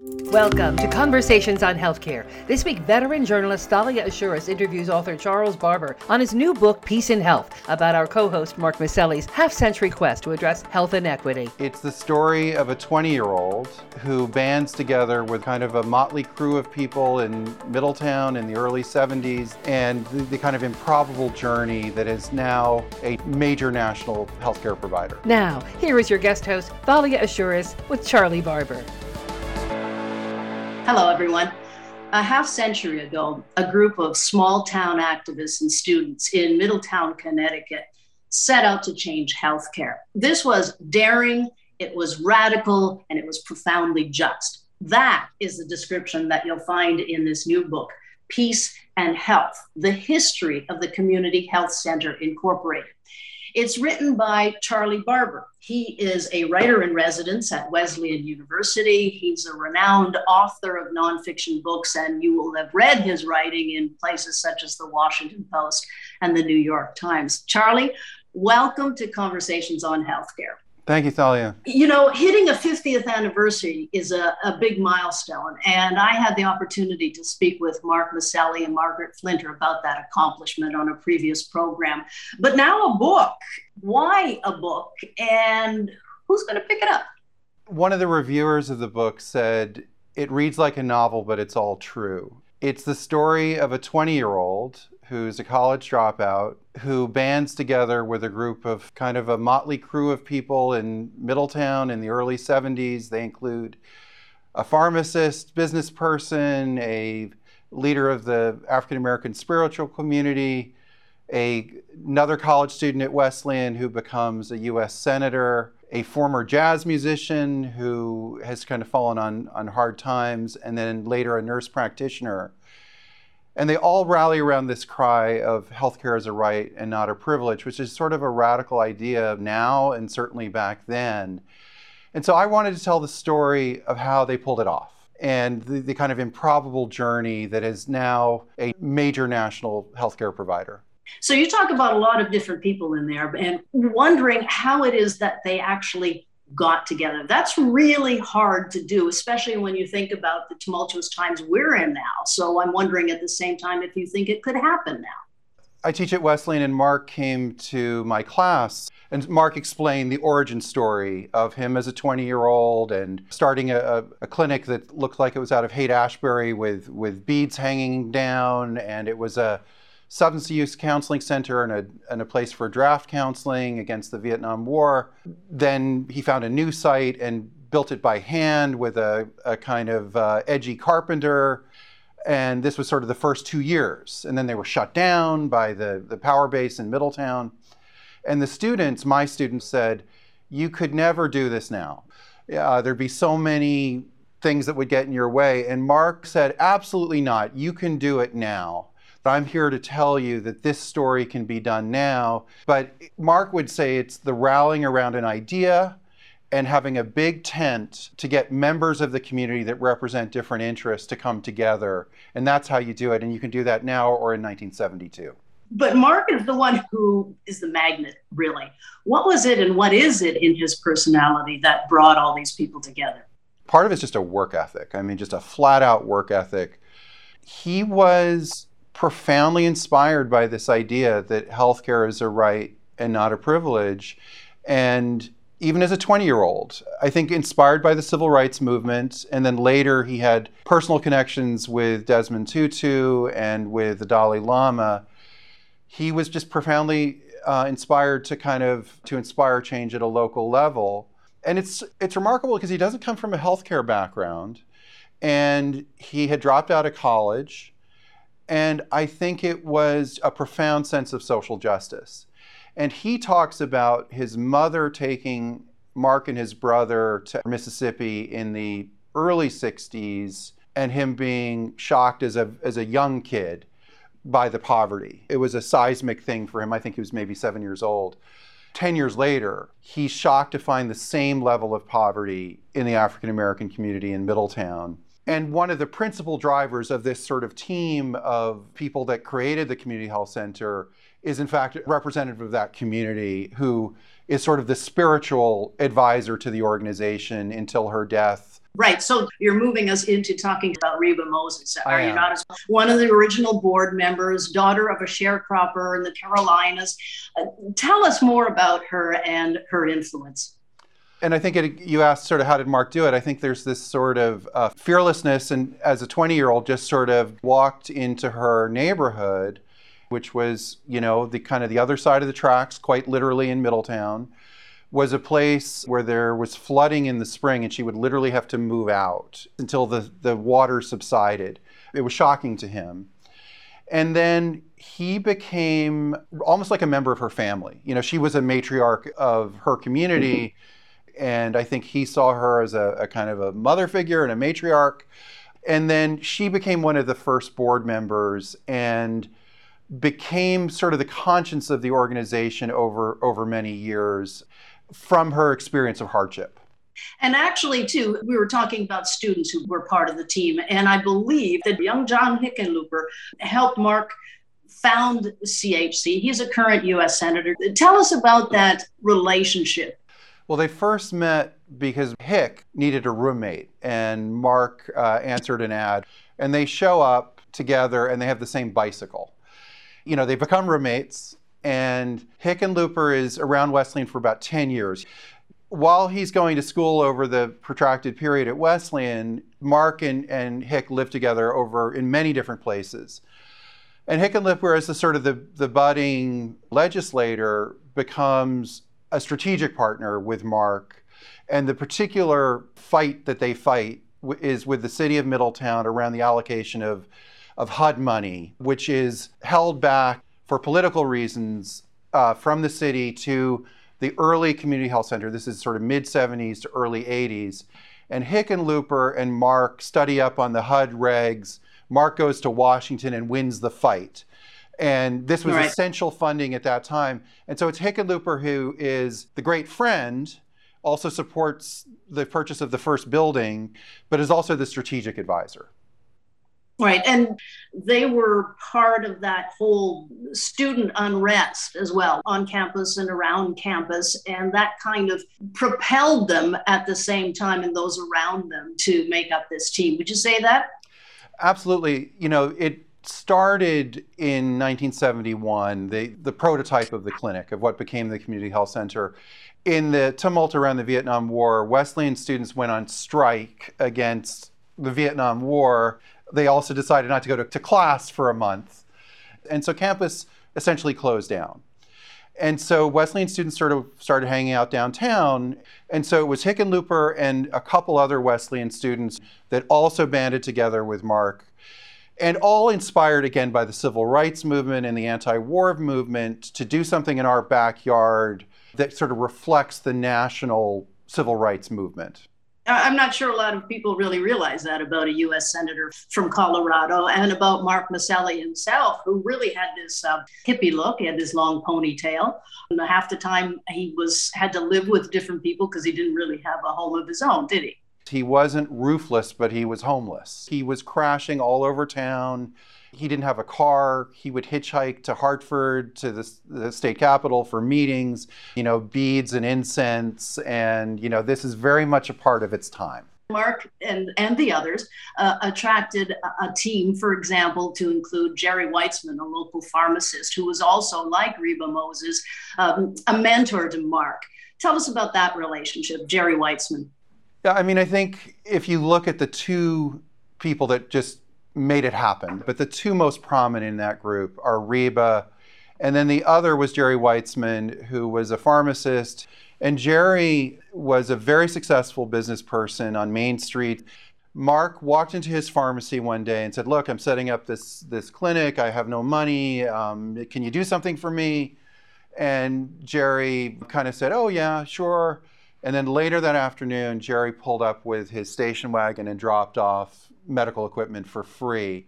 Welcome to Conversations on Healthcare. This week, veteran journalist Thalia Assuras interviews author Charles Barber on his new book, Peace in Health, about our co host Mark Masselli's half century quest to address health inequity. It's the story of a 20 year old who bands together with kind of a motley crew of people in Middletown in the early 70s and the, the kind of improbable journey that is now a major national healthcare provider. Now, here is your guest host, Thalia Assuras, with Charlie Barber. Hello, everyone. A half century ago, a group of small town activists and students in Middletown, Connecticut set out to change healthcare. This was daring, it was radical, and it was profoundly just. That is the description that you'll find in this new book, Peace and Health The History of the Community Health Center Incorporated. It's written by Charlie Barber. He is a writer in residence at Wesleyan University. He's a renowned author of nonfiction books, and you will have read his writing in places such as the Washington Post and the New York Times. Charlie, welcome to Conversations on Healthcare. Thank you, Thalia. You know, hitting a 50th anniversary is a, a big milestone. And I had the opportunity to speak with Mark Masselli and Margaret Flinter about that accomplishment on a previous program. But now a book. Why a book? And who's going to pick it up? One of the reviewers of the book said, It reads like a novel, but it's all true. It's the story of a 20 year old who's a college dropout who bands together with a group of kind of a motley crew of people in Middletown in the early 70s. They include a pharmacist, business person, a leader of the African American spiritual community, a, another college student at Wesleyan who becomes a US senator, a former jazz musician who has kind of fallen on, on hard times, and then later a nurse practitioner and they all rally around this cry of healthcare as a right and not a privilege, which is sort of a radical idea now and certainly back then. And so I wanted to tell the story of how they pulled it off and the, the kind of improbable journey that is now a major national healthcare provider. So you talk about a lot of different people in there and wondering how it is that they actually got together. That's really hard to do, especially when you think about the tumultuous times we're in now. So I'm wondering at the same time if you think it could happen now. I teach at Wesleyan, and Mark came to my class, and Mark explained the origin story of him as a 20 year old and starting a, a, clinic that looked like it was out of Haight Ashbury with, with beads hanging down, and it was a substance use counseling center and a, and a place for draft counseling against the Vietnam War. Then he found a new site and built it by hand with a, a kind of uh, edgy carpenter. And this was sort of the first two years. And then they were shut down by the, the power base in Middletown. And the students, my students, said, You could never do this now. Uh, there'd be so many things that would get in your way. And Mark said, Absolutely not. You can do it now. I'm here to tell you that this story can be done now. But Mark would say it's the rallying around an idea and having a big tent to get members of the community that represent different interests to come together. And that's how you do it. And you can do that now or in 1972. But Mark is the one who is the magnet, really. What was it and what is it in his personality that brought all these people together? Part of it's just a work ethic. I mean, just a flat out work ethic. He was profoundly inspired by this idea that healthcare is a right and not a privilege. And even as a 20 year old, I think inspired by the civil rights movement. And then later he had personal connections with Desmond Tutu and with the Dalai Lama. He was just profoundly uh, inspired to kind of to inspire change at a local level. And it's it's remarkable because he doesn't come from a healthcare background and he had dropped out of college and I think it was a profound sense of social justice. And he talks about his mother taking Mark and his brother to Mississippi in the early 60s and him being shocked as a, as a young kid by the poverty. It was a seismic thing for him. I think he was maybe seven years old. 10 years later, he's shocked to find the same level of poverty in the African American community in Middletown and one of the principal drivers of this sort of team of people that created the Community Health Center is, in fact, representative of that community who is sort of the spiritual advisor to the organization until her death Right. So you're moving us into talking about Reba Moses. Are you not? One of the original board members, daughter of a sharecropper in the Carolinas. Uh, tell us more about her and her influence. And I think it, you asked sort of how did Mark do it? I think there's this sort of uh, fearlessness, and as a 20 year old, just sort of walked into her neighborhood, which was, you know, the kind of the other side of the tracks, quite literally in Middletown was a place where there was flooding in the spring and she would literally have to move out until the, the water subsided. It was shocking to him. And then he became almost like a member of her family. You know, she was a matriarch of her community. Mm-hmm. And I think he saw her as a, a kind of a mother figure and a matriarch. And then she became one of the first board members and became sort of the conscience of the organization over, over many years from her experience of hardship. And actually, too, we were talking about students who were part of the team. And I believe that young John Hickenlooper helped Mark found CHC. He's a current U.S. Senator. Tell us about that relationship. Well, they first met because Hick needed a roommate, and Mark uh, answered an ad. And they show up together and they have the same bicycle. You know, they become roommates and Hickenlooper is around Wesleyan for about 10 years. While he's going to school over the protracted period at Wesleyan, Mark and, and Hick live together over in many different places. And Hickenlooper, as the sort of the, the budding legislator, becomes a strategic partner with Mark. And the particular fight that they fight is with the city of Middletown around the allocation of, of HUD money, which is held back for political reasons uh, from the city to the early community health center. This is sort of mid 70s to early 80s. And Hickenlooper and Mark study up on the HUD regs. Mark goes to Washington and wins the fight. And this was right. essential funding at that time. And so it's Hickenlooper who is the great friend, also supports the purchase of the first building, but is also the strategic advisor. Right. And they were part of that whole student unrest as well on campus and around campus. And that kind of propelled them at the same time and those around them to make up this team. Would you say that? Absolutely. You know, it started in 1971, the, the prototype of the clinic, of what became the Community Health Center. In the tumult around the Vietnam War, Wesleyan students went on strike against the Vietnam War they also decided not to go to, to class for a month. And so campus essentially closed down. And so Wesleyan students sort of started hanging out downtown. And so it was Hickenlooper and a couple other Wesleyan students that also banded together with Mark. And all inspired again by the civil rights movement and the anti war movement to do something in our backyard that sort of reflects the national civil rights movement. I'm not sure a lot of people really realize that about a U.S. senator from Colorado and about Mark Masselli himself, who really had this uh, hippie look. He had this long ponytail. And half the time he was had to live with different people because he didn't really have a home of his own, did he? He wasn't roofless, but he was homeless. He was crashing all over town he didn't have a car. He would hitchhike to Hartford, to the, the, state capitol for meetings, you know, beads and incense. And, you know, this is very much a part of its time. Mark and, and the others uh, attracted a, a, team, for example, to include Jerry Weitzman, a local pharmacist who was also, like Reba Moses, um, a mentor to Mark. Tell us about that relationship, Jerry Weitzman. Yeah, I mean, I think if you look at the two people that just made it happen. But the two most prominent in that group are Reba, and then the other was Jerry Weitzman, who was a pharmacist. And Jerry was a very successful business person on Main Street. Mark walked into his pharmacy one day and said, "Look, I'm setting up this this clinic. I have no money. Um, can you do something for me?" And Jerry kind of said, "Oh yeah, sure." And then later that afternoon, Jerry pulled up with his station wagon and dropped off medical equipment for free.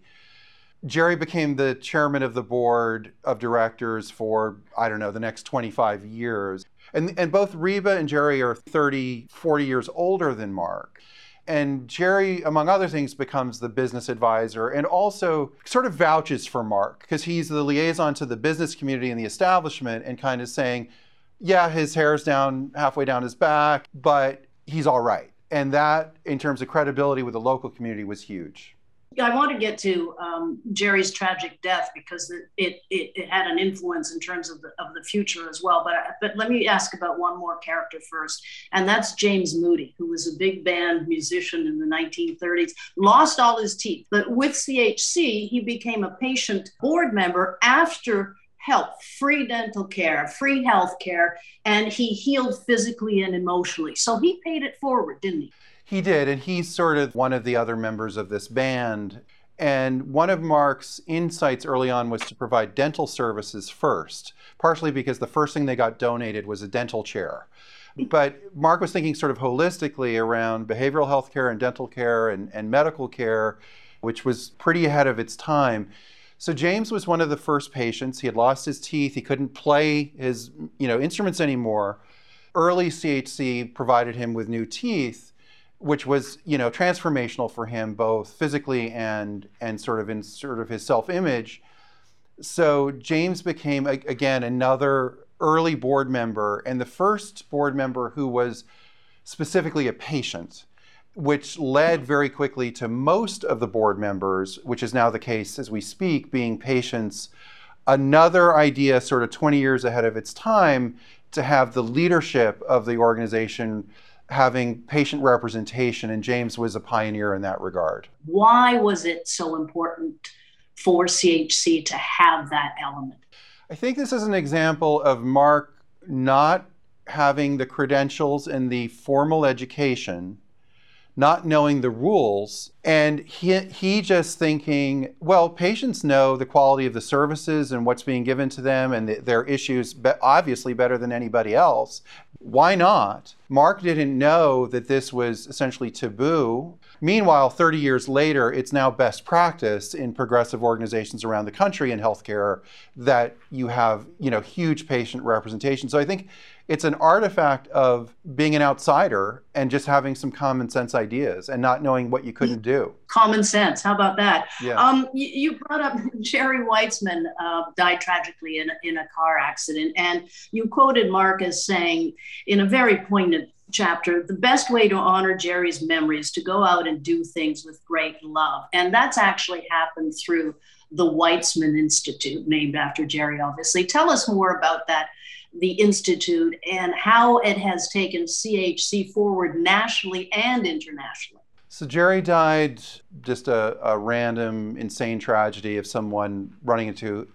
Jerry became the chairman of the board of directors for, I don't know, the next 25 years. And, and both Reba and Jerry are 30, 40 years older than Mark. And Jerry, among other things, becomes the business advisor and also sort of vouches for Mark because he's the liaison to the business community and the establishment and kind of saying, yeah, his hair's down halfway down his back, but he's all right And that, in terms of credibility with the local community, was huge. I want to get to um, Jerry's tragic death because it, it, it, had an influence in terms of the, of the future as well. But, but let me ask about one more character first, and that's James Moody, who was a big band musician in the 1930s, lost all his teeth. But with CHC, he became a patient board member after help, free dental care, free health care, and he healed physically and emotionally. So he paid it forward, didn't he? He did, and he's sort of one of the other members of this band. And one of Mark's insights early on was to provide dental services first, partially because the first thing they got donated was a dental chair. But Mark was thinking sort of holistically around behavioral health care and dental care and, and medical care, which was pretty ahead of its time. So James was one of the first patients. He had lost his teeth. He couldn't play his you know, instruments anymore. Early CHC provided him with new teeth which was you know transformational for him both physically and and sort of in sort of his self-image so james became again another early board member and the first board member who was specifically a patient which led very quickly to most of the board members which is now the case as we speak being patients another idea sort of 20 years ahead of its time to have the leadership of the organization having patient representation, and James was a pioneer in that regard. Why was it so important for CHC to have that element? I think this is an example of Mark not having the credentials and the formal education not knowing the rules and he, he just thinking well patients know the quality of the services and what's being given to them and the, their issues be, obviously better than anybody else. Why not? Mark didn't know that this was essentially taboo. Meanwhile 30 years later it's now best practice in progressive organizations around the country in healthcare that you have you know huge patient representation. So i think it's an artifact of being an outsider and just having some common sense ideas and not knowing what you couldn't do. Common sense. How about that? Yeah. Um, you, you, brought up Jerry Weitzman uh, died tragically in, in a car accident, and you quoted Mark as saying, in a very poignant chapter, the best way to honor Jerry's memory is to go out and do things with great love. And that's actually happened through the Weitzman Institute, named after Jerry, obviously. Tell us more about that the Institute and how it has taken CHC forward nationally and internationally. So, Jerry died just a, a random, insane tragedy of someone running into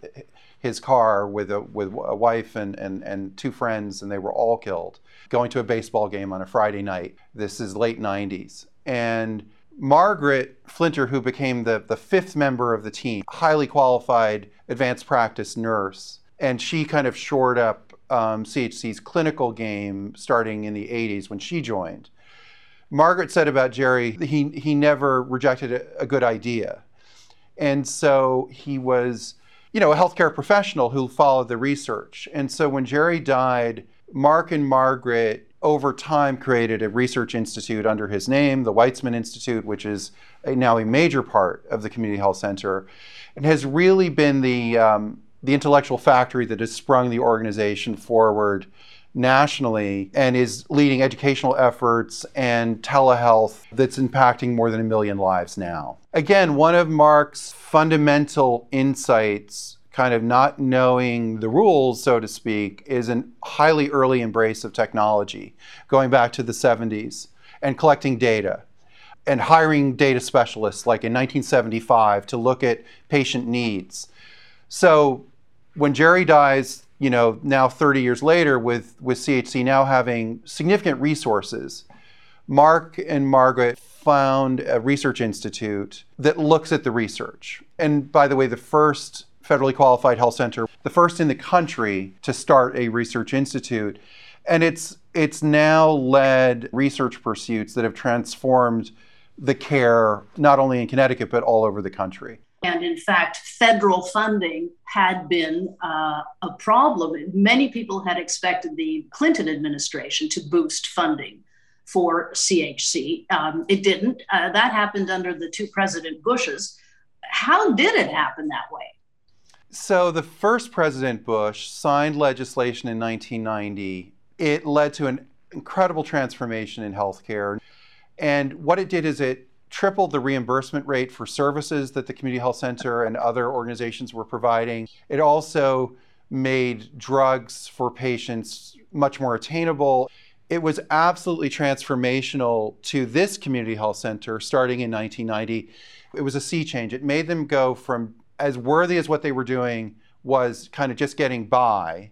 his car with a, with a wife and, and, and two friends, and they were all killed going to a baseball game on a Friday night. This is late 90s. And Margaret Flinter, who became the, the fifth member of the team, highly qualified advanced practice nurse, and she kind of shored up um, CHC's clinical game starting in the 80s when she joined. Margaret said about Jerry, he, he never rejected a, a good idea. And so he was, you know, a healthcare professional who followed the research. And so when Jerry died, Mark and Margaret over time created a research institute under his name, the Weitzman Institute, which is a, now a major part of the Community Health Center, and has really been the um, the intellectual factory that has sprung the organization forward nationally and is leading educational efforts and telehealth that's impacting more than a million lives now. Again, one of Mark's fundamental insights, kind of not knowing the rules, so to speak, is a highly early embrace of technology, going back to the 70s, and collecting data and hiring data specialists like in 1975 to look at patient needs. So when Jerry dies, you know, now 30 years later, with, with CHC now having significant resources, Mark and Margaret found a research institute that looks at the research. And by the way, the first federally qualified health center, the first in the country to start a research institute. And it's it's now led research pursuits that have transformed the care not only in Connecticut but all over the country. And in fact, federal funding had been uh, a problem. Many people had expected the Clinton administration to boost funding for CHC. Um, it didn't. Uh, that happened under the two President Bushes. How did it happen that way? So, the first President Bush signed legislation in 1990. It led to an incredible transformation in healthcare. And what it did is it tripled the reimbursement rate for services that the community health center and other organizations were providing. It also made drugs for patients much more attainable. It was absolutely transformational to this community health center starting in 1990. It was a sea change. It made them go from as worthy as what they were doing was kind of just getting by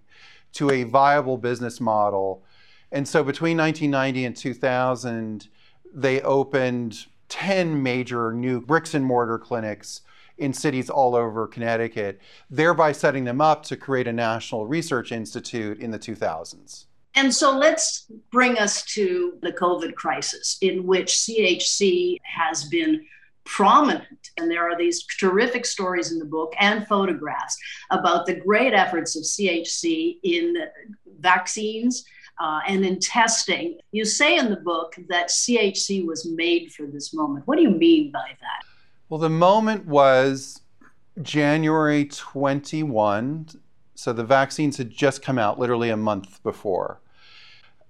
to a viable business model. And so between 1990 and 2000, they opened 10 major new bricks and mortar clinics in cities all over Connecticut, thereby setting them up to create a national research institute in the 2000s. And so let's bring us to the COVID crisis, in which CHC has been prominent. And there are these terrific stories in the book and photographs about the great efforts of CHC in vaccines uh, and in testing. You say in the book that CHC was made for this moment. What do you mean by that? Well, the moment was January 21. So the vaccines had just come out literally a month before.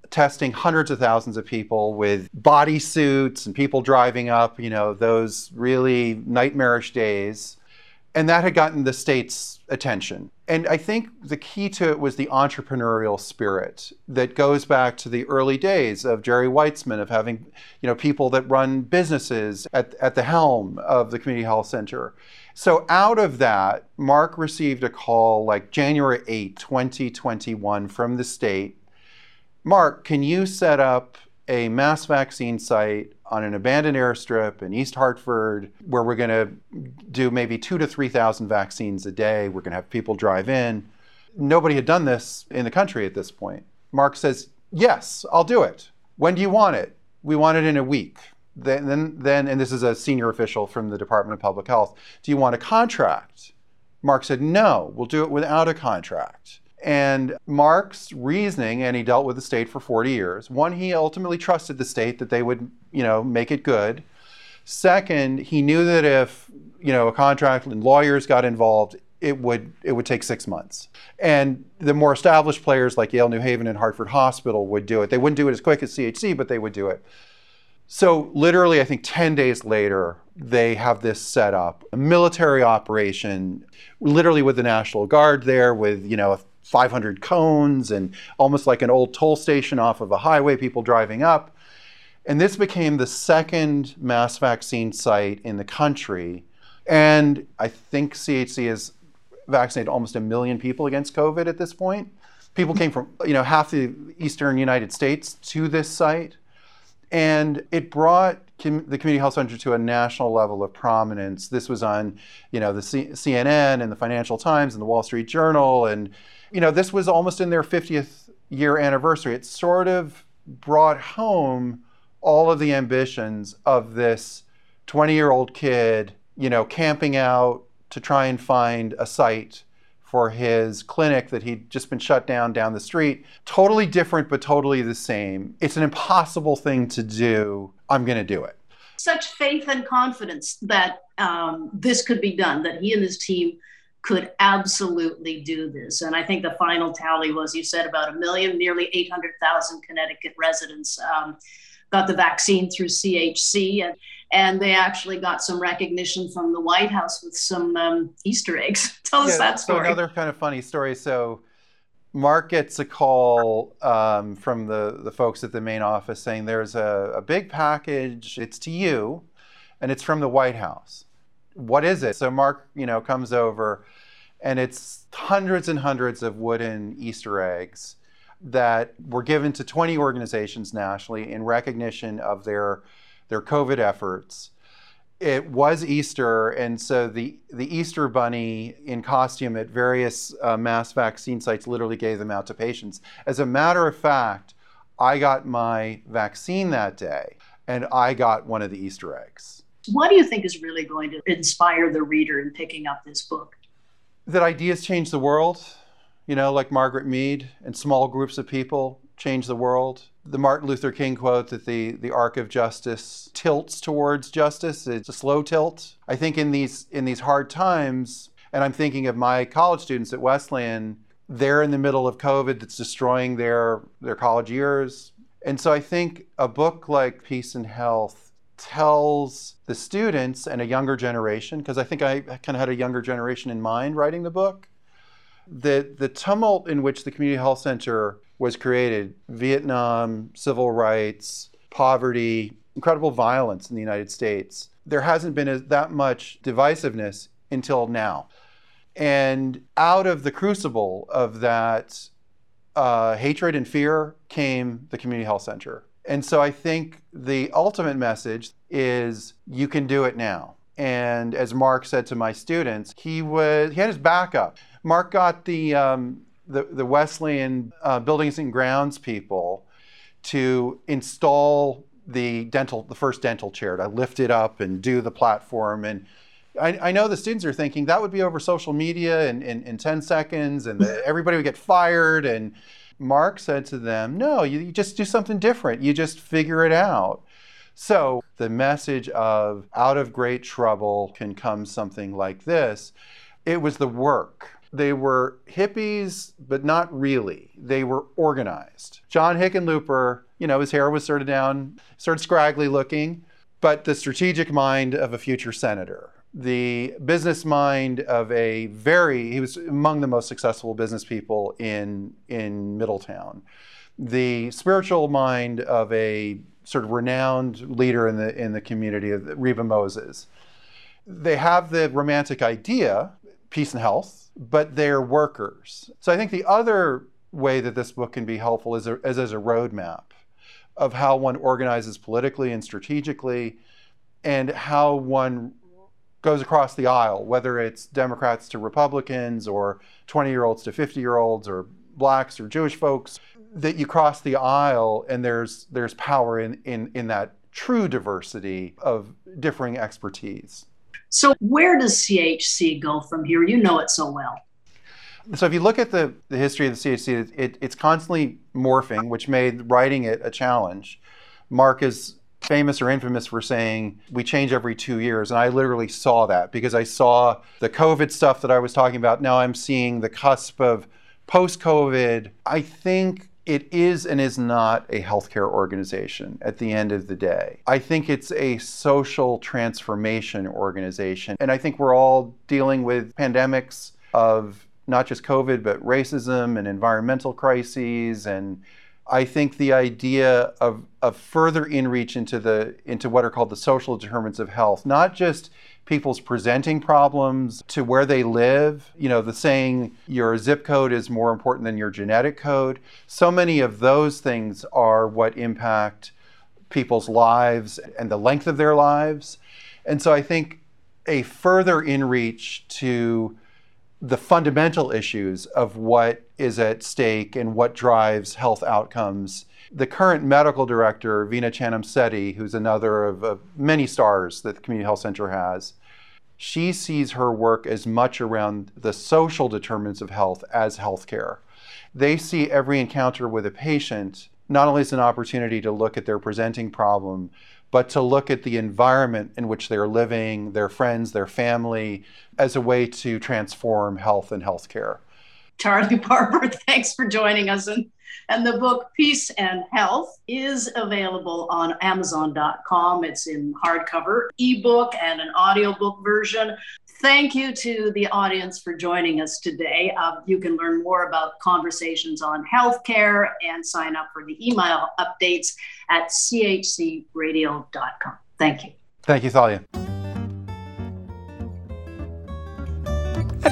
Testing hundreds of thousands of people with body suits and people driving up, you know, those really nightmarish days. And that had gotten the state's attention. And I think the key to it was the entrepreneurial spirit that goes back to the early days of Jerry Weitzman, of having you know, people that run businesses at, at the helm of the community health center. So out of that, Mark received a call like January 8, 2021 from the state. Mark, can you set up a mass vaccine site on an abandoned airstrip in East Hartford where we're going to do maybe two to 3,000 vaccines a day. We're going to have people drive in. Nobody had done this in the country at this point. Mark says, Yes, I'll do it. When do you want it? We want it in a week. Then, then, then, and this is a senior official from the Department of Public Health. Do you want a contract? Mark said, No, we'll do it without a contract. And Mark's reasoning, and he dealt with the state for 40 years. One, he ultimately trusted the state that they would, you know, make it good. Second, he knew that if, you know, a contract and lawyers got involved, it would it would take six months. And the more established players like Yale New Haven and Hartford Hospital would do it. They wouldn't do it as quick as CHC, but they would do it. So literally, I think 10 days later, they have this set up, a military operation, literally with the National Guard there, with you know 500 cones and almost like an old toll station off of a highway, people driving up. And this became the second mass vaccine site in the country. And I think CHC has vaccinated almost a million people against COVID at this point. People came from, you know, half the eastern United States to this site. And it brought com- the community health center to a national level of prominence. This was on, you know, the C- CNN and the Financial Times and the Wall Street Journal and you know, this was almost in their 50th year anniversary. It sort of brought home all of the ambitions of this 20 year old kid, you know, camping out to try and find a site for his clinic that he'd just been shut down down the street. Totally different, but totally the same. It's an impossible thing to do. I'm going to do it. Such faith and confidence that um, this could be done, that he and his team could absolutely do this. And I think the final tally was you said about a million, nearly 800,000 Connecticut residents um, got the vaccine through CHC. And, and they actually got some recognition from the White House with some um, Easter eggs. Tell yeah, us that story. So another kind of funny story. So Mark gets a call um, from the, the folks at the main office saying there's a, a big package, it's to you, and it's from the White House what is it? So Mark, you know, comes over and it's hundreds and hundreds of wooden Easter eggs that were given to 20 organizations nationally in recognition of their their COVID efforts. It was Easter, and so the the Easter bunny in costume at various uh, mass vaccine sites literally gave them out to patients. As a matter of fact, I got my vaccine that day, and I got one of the Easter eggs. What do you think is really going to inspire the reader in picking up this book? That ideas change the world, you know, like Margaret Mead and small groups of people change the world. The Martin Luther King quote that the, the arc of justice tilts towards justice, it's a slow tilt. I think in these in these hard times, and I'm thinking of my college students at Wesleyan, they're in the middle of COVID that's destroying their, their college years And so I think a book like Peace and Health tells the students and a younger generation, because I think I kind of had a younger generation in mind writing the book, that the tumult in which the Community Health Center was created Vietnam, civil rights, poverty, incredible violence in the United States there hasn't been that much divisiveness until now. And out of the crucible of that uh, hatred and fear came the community health center. And so I think the ultimate message is you can do it now. And as Mark said to my students, he was he had his backup. Mark got the um, the, the, Wesleyan uh, buildings and grounds people to install the dental the first dental chair to lift it up and do the platform and I, I, know the students are thinking that would be over social media in, in, in 10 seconds and the, everybody would get fired. And Mark said to them, no, you, you just do something different. You just figure it out. So the message of out of great trouble can come something like this. It was the work. They were hippies, but not really. They were organized. John Hickenlooper, you know, his hair was sort of down, sort of scraggly looking, but the strategic mind of a future senator the business mind of a very he was among the most successful business people in in Middletown. The spiritual mind of a sort of renowned leader in the in the community of Reba Moses. They have the romantic idea, peace and health, but they're workers. So I think the other way that this book can be helpful is, a, is as a roadmap of how one organizes politically and strategically and how one goes across the aisle, whether it's Democrats to Republicans or 20 year olds to 50 year olds or blacks or Jewish folks, that you cross the aisle and there's, there's power in, in, in that true diversity of differing expertise. So, where does CHC go from here? You know it so well. So, if you look at the, the history of the CHC, it, it's constantly morphing, which made writing it a challenge. Mark is famous or infamous for saying we change every two years. And I literally saw that because I saw the COVID stuff that I was talking about. Now I'm seeing the cusp of post COVID. I think it is and is not a healthcare organization at the end of the day. I think it's a social transformation organization. And I think we're all dealing with pandemics of not just COVID, but racism and environmental crises and I think the idea of, of further inreach into the into what are called the social determinants of health, not just people's presenting problems to where they live. You know, the saying your zip code is more important than your genetic code. So many of those things are what impact people's lives and the length of their lives. And so I think a further inreach to the fundamental issues of what is at stake and what drives health outcomes. The current medical director, Veena Channamsetty, who's another of, of many stars that the Community Health Center has, she sees her work as much around the social determinants of health as healthcare. They see every encounter with a patient not only as an opportunity to look at their presenting problem, but to look at the environment in which they're living, their friends, their family, as a way to transform health and healthcare. Charlie Barber, thanks for joining us. And, and the book Peace and Health is available on Amazon.com. It's in hardcover, ebook, and an audiobook version. Thank you to the audience for joining us today. Uh, you can learn more about conversations on healthcare and sign up for the email updates at chcradio.com. Thank you. Thank you, Thalia.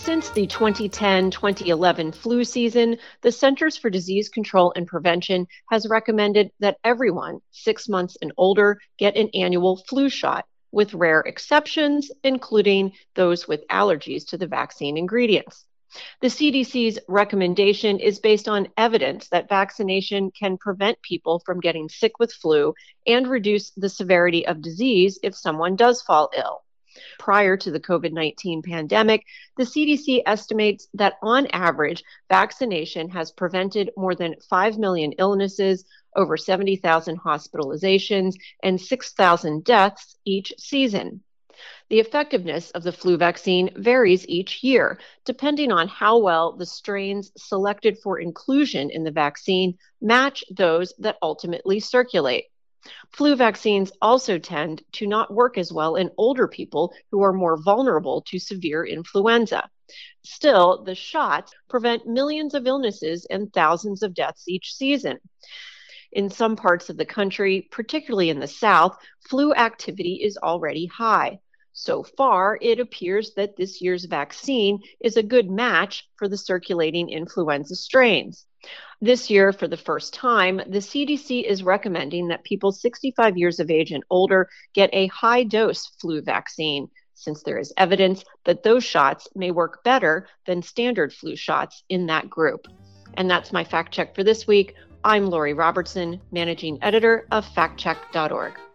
Since the 2010 2011 flu season, the Centers for Disease Control and Prevention has recommended that everyone six months and older get an annual flu shot, with rare exceptions, including those with allergies to the vaccine ingredients. The CDC's recommendation is based on evidence that vaccination can prevent people from getting sick with flu and reduce the severity of disease if someone does fall ill. Prior to the COVID 19 pandemic, the CDC estimates that on average, vaccination has prevented more than 5 million illnesses, over 70,000 hospitalizations, and 6,000 deaths each season. The effectiveness of the flu vaccine varies each year, depending on how well the strains selected for inclusion in the vaccine match those that ultimately circulate. Flu vaccines also tend to not work as well in older people who are more vulnerable to severe influenza. Still, the shots prevent millions of illnesses and thousands of deaths each season. In some parts of the country, particularly in the South, flu activity is already high. So far, it appears that this year's vaccine is a good match for the circulating influenza strains. This year, for the first time, the CDC is recommending that people 65 years of age and older get a high dose flu vaccine, since there is evidence that those shots may work better than standard flu shots in that group. And that's my fact check for this week. I'm Lori Robertson, managing editor of factcheck.org.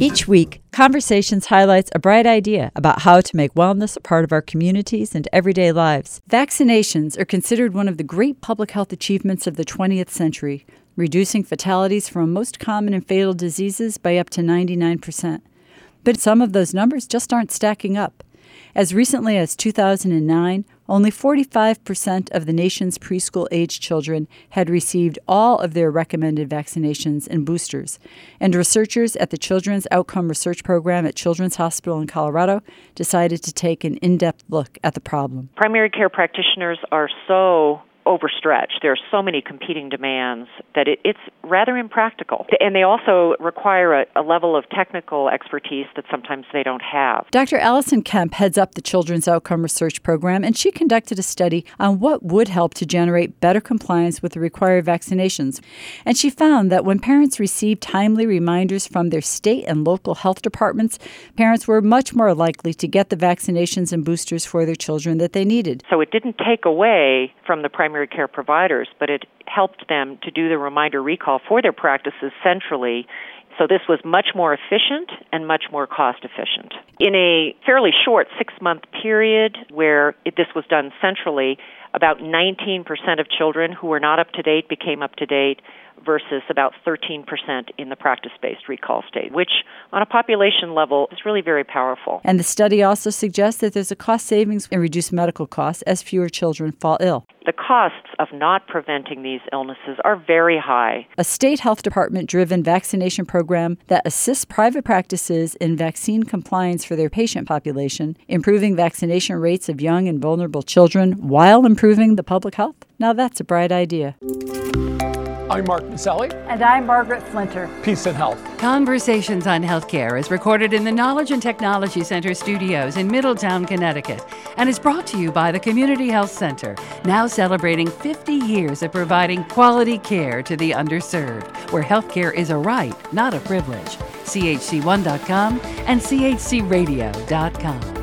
Each week, Conversations highlights a bright idea about how to make wellness a part of our communities and everyday lives. Vaccinations are considered one of the great public health achievements of the 20th century, reducing fatalities from most common and fatal diseases by up to 99%. But some of those numbers just aren't stacking up. As recently as 2009, only 45% of the nation's preschool age children had received all of their recommended vaccinations and boosters. And researchers at the Children's Outcome Research Program at Children's Hospital in Colorado decided to take an in depth look at the problem. Primary care practitioners are so overstretched. There are so many competing demands that it, it's rather impractical. And they also require a, a, level of technical expertise that sometimes they don't have. Dr. Allison Kempe heads up the Children's Outcome Research Program, and she conducted a study on what would help to generate better compliance with the required vaccinations. And she found that when parents received timely reminders from their state and local health departments, parents were much more likely to get the vaccinations and boosters for their children that they needed. So it didn't take away from the primary primary care providers, but it helped them to do the reminder recall for their practices centrally. So this was much more efficient and much more cost efficient. In a fairly short six month period where it, this was done centrally, about 19% of children who were not up to date became up to date versus about 13% in the practice based recall state, which on a population level is really very powerful. And the study also suggests that there's a cost savings and reduced medical costs as fewer children fall ill. The costs of not preventing these illnesses are very high. A state health department driven vaccination program that assists private practices in vaccine compliance for their patient population, improving vaccination rates of young and vulnerable children while improving the public health. Now that's a bright idea. I'm Mark Masselli. And I'm Margaret Flinter. Peace and health. Conversations on Healthcare is recorded in the Knowledge and Technology Center studios in Middletown, Connecticut, and is brought to you by the Community Health Center, now celebrating 50 years of providing quality care to the underserved, where healthcare is a right, not a privilege. CHC1.com and CHCRadio.com.